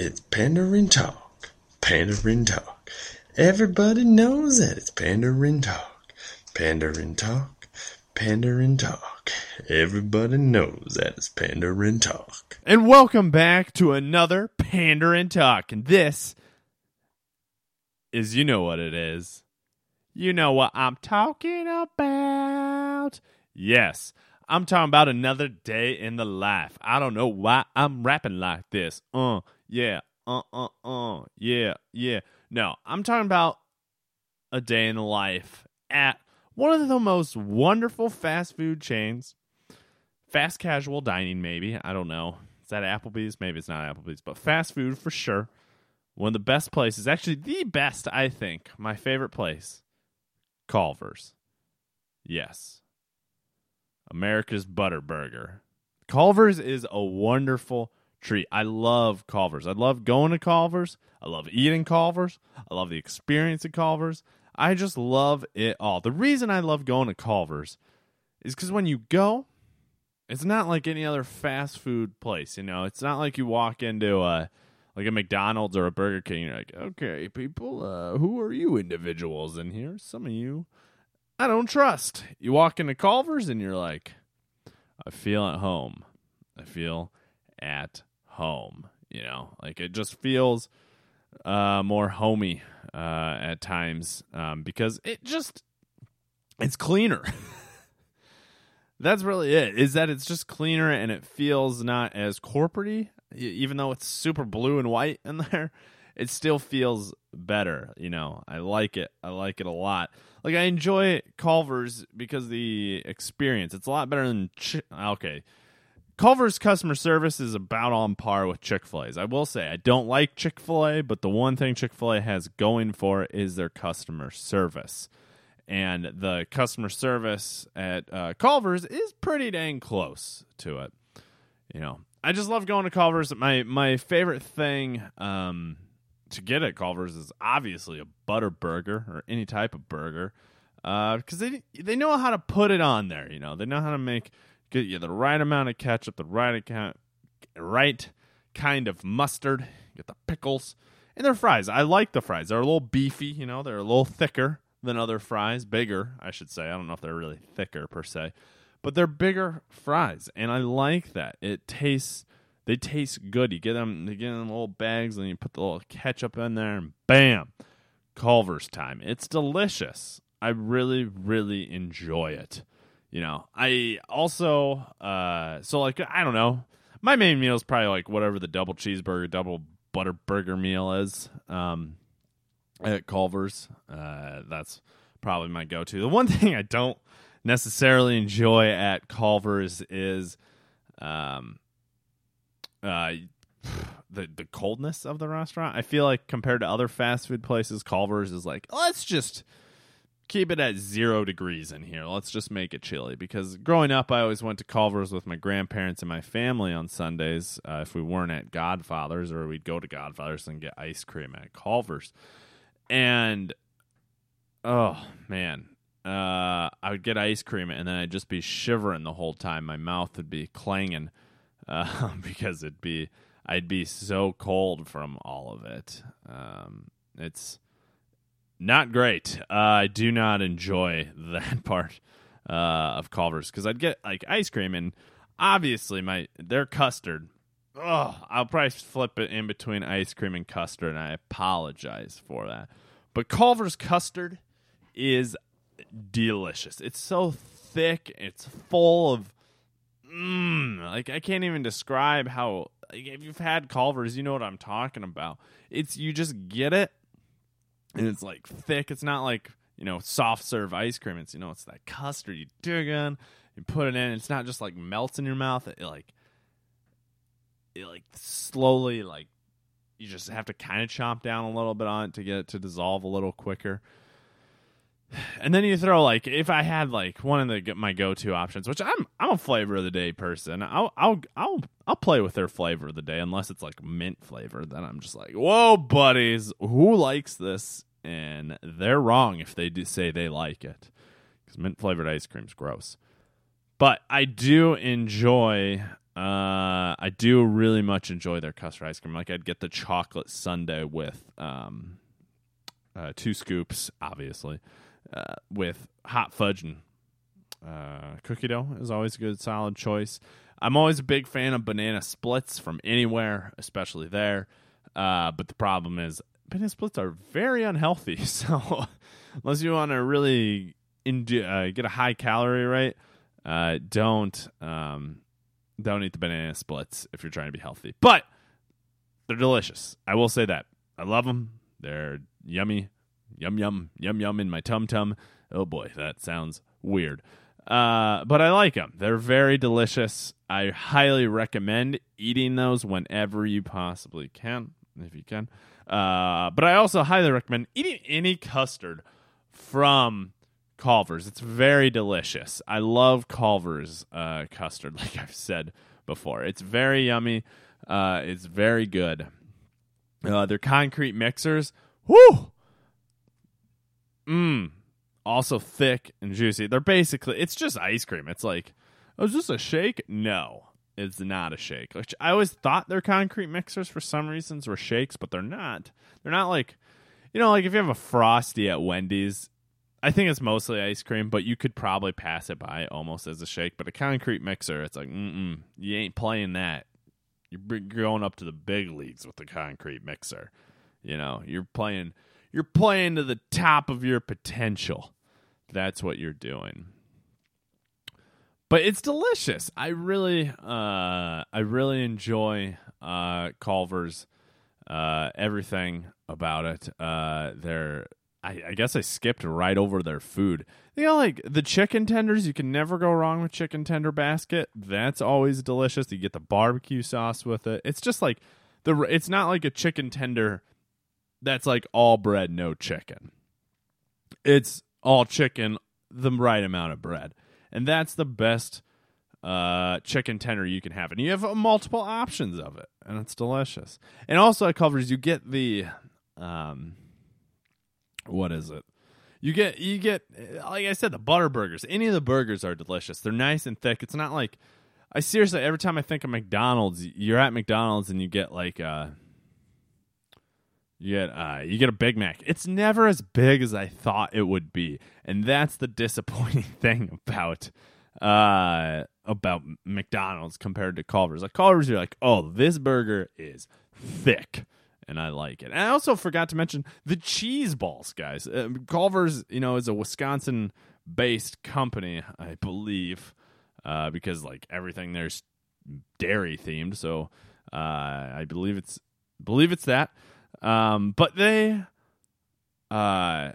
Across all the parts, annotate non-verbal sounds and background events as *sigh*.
It's Pandering Talk. Pandering Talk. Everybody knows that it's Pandering Talk. Pandering Talk. Pandering Talk. Everybody knows that it's Pandering Talk. And welcome back to another Pander and Talk. And this is, you know what it is. You know what I'm talking about. Yes, I'm talking about another day in the life. I don't know why I'm rapping like this. Uh, yeah, uh, uh, uh, yeah, yeah. No, I'm talking about a day in the life at one of the most wonderful fast food chains. Fast casual dining, maybe. I don't know. Is that Applebee's? Maybe it's not Applebee's, but fast food for sure. One of the best places, actually the best, I think. My favorite place, Culver's. Yes, America's Butter Burger. Culver's is a wonderful treat. I love Culver's. I love going to Culver's. I love eating Culver's. I love the experience of Culver's. I just love it all. The reason I love going to Culver's is because when you go, it's not like any other fast food place. You know, it's not like you walk into a like a McDonald's or a Burger King. You're like, okay, people, uh, who are you individuals in here? Some of you I don't trust. You walk into Culver's and you're like, I feel at home. I feel at home. You know, like it just feels uh, more homey uh, at times um, because it just it's cleaner. *laughs* That's really it. Is that it's just cleaner and it feels not as corporatey, even though it's super blue and white in *laughs* there. It still feels better. You know, I like it. I like it a lot. Like I enjoy Culver's because the experience. It's a lot better than Ch- okay. Culver's customer service is about on par with Chick Fil A's. I will say I don't like Chick Fil A, but the one thing Chick Fil A has going for it is their customer service, and the customer service at uh, Culver's is pretty dang close to it. You know, I just love going to Culver's. My my favorite thing um, to get at Culver's is obviously a butter burger or any type of burger, uh, because they they know how to put it on there. You know, they know how to make get you the right amount of ketchup, the right account, right kind of mustard, get the pickles, and their fries. I like the fries. They're a little beefy. You know, they're a little thicker than other fries, bigger, I should say. I don't know if they're really thicker per se, but they're bigger fries, and I like that. It tastes they taste good. You get them, you get them in little bags, and you put the little ketchup in there, and bam, Culver's time. It's delicious. I really, really enjoy it. You know, I also, uh, so like, I don't know. My main meal is probably like whatever the double cheeseburger, double butter burger meal is um, at Culver's. Uh, that's probably my go to. The one *laughs* thing I don't necessarily enjoy at Culver's is um, uh, the the coldness of the restaurant. I feel like compared to other fast food places, Culver's is like let's just keep it at zero degrees in here. Let's just make it chilly. Because growing up, I always went to Culver's with my grandparents and my family on Sundays. Uh, if we weren't at Godfather's, or we'd go to Godfather's and get ice cream at Culver's, and oh man. Uh, I would get ice cream and then I'd just be shivering the whole time. My mouth would be clanging uh, *laughs* because it'd be I'd be so cold from all of it. Um, it's not great. Uh, I do not enjoy *laughs* that part uh, of Culver's because I'd get like ice cream and obviously my their custard. Oh, I'll probably flip it in between ice cream and custard, and I apologize for that. But Culver's custard is delicious. It's so thick. It's full of mm, like I can't even describe how. Like, if you've had Culver's, you know what I'm talking about. It's you just get it, and it's like thick. It's not like you know soft serve ice cream. It's you know it's that custard you dig in, you put it in. It's not just like melts in your mouth. It, it like it like slowly like you just have to kind of chomp down a little bit on it to get it to dissolve a little quicker and then you throw like if I had like one of the my go to options, which I'm I'm a flavor of the day person. I'll I'll I'll I'll play with their flavor of the day unless it's like mint flavor. Then I'm just like, whoa, buddies, who likes this? And they're wrong if they do say they like it because mint flavored ice cream's gross. But I do enjoy Uh, I do really much enjoy their custard ice cream. Like I'd get the chocolate sundae with um, uh, two scoops, obviously, uh, with hot fudge and uh, cookie dough is always a good solid choice. I'm always a big fan of banana splits from anywhere, especially there. Uh, but the problem is banana splits are very unhealthy. *laughs* So unless you want to really uh, get a high calorie rate, uh, don't um, don't eat the banana splits if you're trying to be healthy. But they're delicious. I will say that. I love them. They're yummy, yum yum yum yum in my tum tum. Oh boy, that sounds weird. Uh, but I like them. They're very delicious. I highly recommend eating those whenever you possibly can, if you can. Uh, but I also highly recommend eating any custard from Culver's. It's very delicious. I love Culver's uh, custard, *laughs* like I've said before. It's very yummy. Uh, it's very good. Uh, their concrete mixers, whoo, mmm, also thick and juicy. They're basically it's just ice cream. It's like, oh, is this a shake? No, it's not a shake. Which I always thought their concrete mixers for some reasons were shakes, but they're not. They're not like, you know, like if you have a frosty at Wendy's, I think it's mostly ice cream, but you could probably pass it by almost as a shake. But a concrete mixer, it's like, mm you ain't playing that. You're going up to the big leagues with the concrete mixer. You know, you're playing, you're playing to the top of your potential. That's what you're doing. But it's delicious. I really, uh, I really enjoy uh, Culver's. Uh, everything about it. Uh, they're I, I, guess I skipped right over their food. You know, like the chicken tenders, you can never go wrong with chicken tender basket. That's always delicious. You get the barbecue sauce with it. It's just like the. It's not like a chicken tender that's like all bread, no chicken. It's all chicken, the right amount of bread, and that's the best uh, chicken tender you can have, and you have uh, multiple options of it, and it's delicious. And also, it covers you get the um, what is it? You get you get like I said, the butter burgers. Any of the burgers are delicious. They're nice and thick. It's not like I seriously every time I think of McDonald's, you're at McDonald's and you get like uh you get uh you get a Big Mac. It's never as big as I thought it would be. And that's the *laughs* disappointing thing about uh about McDonald's compared to Culver's. Like Culver's you're like, "Oh, this burger is thick." and I like it. And I also forgot to mention the cheese balls, guys. Uh, Culver's, you know, is a Wisconsin based company, I believe, uh, because like everything there's dairy themed. So uh, I believe it's believe it's that. Um, but they, uh,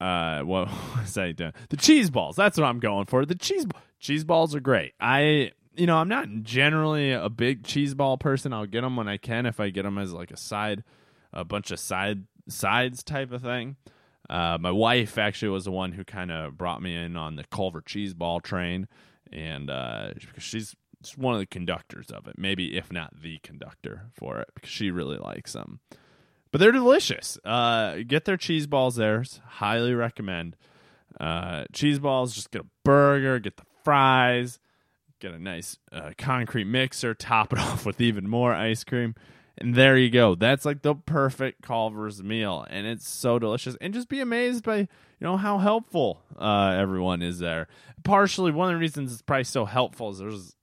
uh, what *laughs* was I doing? The cheese balls. That's what I'm going for. The cheese cheese balls are great. I you know, I'm not generally a big cheese ball person. I'll get them when I can if I get them as like a side, a bunch of side sides type of thing. Uh, my wife actually was the one who kind of brought me in on the Culver cheese ball train, and uh, she's one of the conductors of it, maybe if not the conductor for it, because she really likes them. But they're delicious. Uh, get their cheese balls there. Highly recommend. Uh, cheese balls. Just get a burger. Get the fries get a nice uh, concrete mixer, top it *laughs* off with even more ice cream. And there you go. That's like the perfect Culver's meal. And it's so delicious. And just be amazed by, you know, how helpful uh, everyone is there. Partially, one of the reasons it's probably so helpful is there's,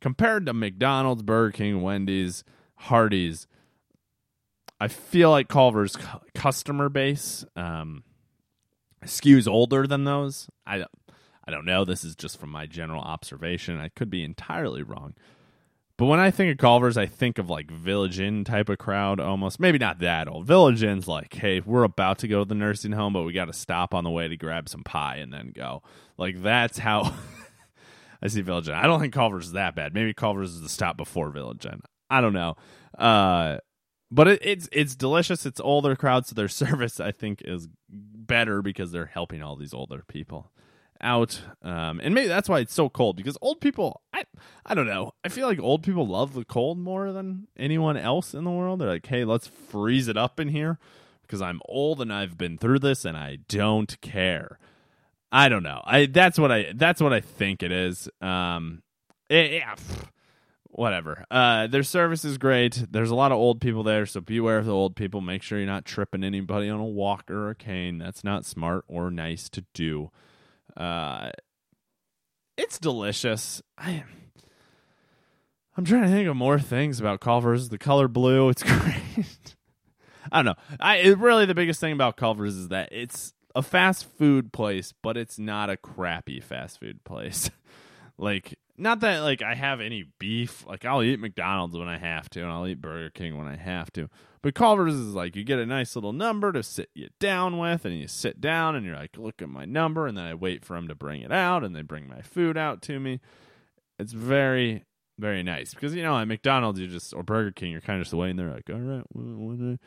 compared to McDonald's, Burger King, Wendy's, Hardee's, I feel like Culver's customer base um, skews older than those. I I don't know. This is just from my general observation. I could be entirely wrong. But when I think of Culver's, I think of like Village Inn type of crowd almost. Maybe not that old. Village Inn's like, hey, we're about to go to the nursing home, but we got to stop on the way to grab some pie and then go. Like, that's how *laughs* I see Village. I don't think Culver's is that bad. Maybe Culver's is the stop before Village. I don't know. Uh, but it, it's it's delicious. It's older crowd, so their *laughs* service I think is better because they're helping all these older people out um, and maybe that's why it's so cold because old people I I don't know I feel like old people love the cold more than anyone else in the world they're like hey let's freeze it up in here because I'm old and I've been through this and I don't care I don't know I that's what I that's what I think it is um Eh, yeah, whatever. Uh, their service is great. There's a lot of old people there, so beware of the old people. Make sure you're not tripping anybody on a walker or a cane. That's not smart or nice to do. Uh, it's delicious. I I'm trying to think of more things about Culver's. The color blue, it's *laughs* great. I don't know. I it, really the biggest thing about Culver's is that it's a fast food place, but it's not a crappy fast food place. *laughs* like not that like I have any beef. Like I'll eat McDonald's when I have to, and I'll eat Burger King when I have to. But Culver's is like you get a nice little number to sit you down with, and you sit down and you're like, look at my number, and then I wait for them to bring it out, and they bring my food out to me. It's very very nice because you know at McDonald's you just or Burger King you're kind of just waiting there like all right when, when,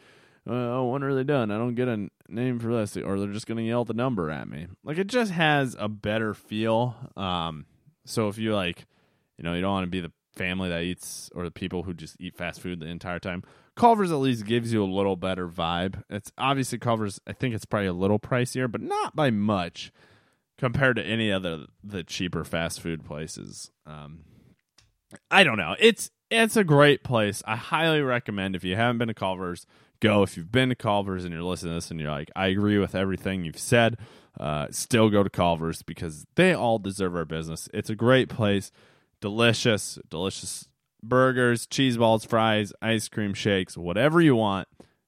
uh, when are they done I don't get a name for this or they're just gonna yell the number at me like it just has a better feel um so if you like you know you don't want to be the family that eats or the people who just eat fast food the entire time Culver's at least gives you a little better vibe it's obviously Culver's I think it's probably a little pricier but not by much compared to any other the cheaper fast food places um I don't know. It's it's a great place. I highly recommend if you haven't been to Culver's, go. If you've been to Culver's and you're listening to this and you're like, I agree with everything you've said, uh, still go to Culver's because they all deserve our business. It's a great place. Delicious, delicious burgers, cheese balls, fries, ice cream shakes, whatever you want.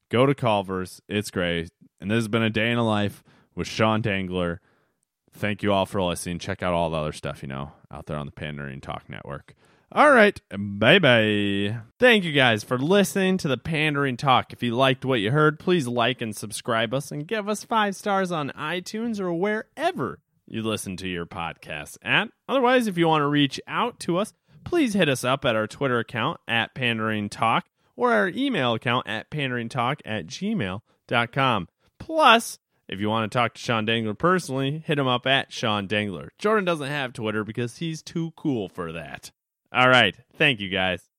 Go to Culver's. It's great. And this has been a day in a life with Sean Dangler. Thank you all for listening. Check out all the other stuff you know out there on the Pandering Talk Network. All right. Bye bye. Thank you guys for listening to the Pandering Talk. If you liked what you heard, please like and subscribe us and give us five stars on iTunes or wherever you listen to your podcasts at. Otherwise, if you want to reach out to us, please hit us up at our Twitter account at Pandering Talk or our email account at panderingtalk at gmail.com. Plus, if you want to talk to Sean Dangler personally, hit him up at Sean Dangler. Jordan doesn't have Twitter because he's too cool for that. All right. Thank you, guys.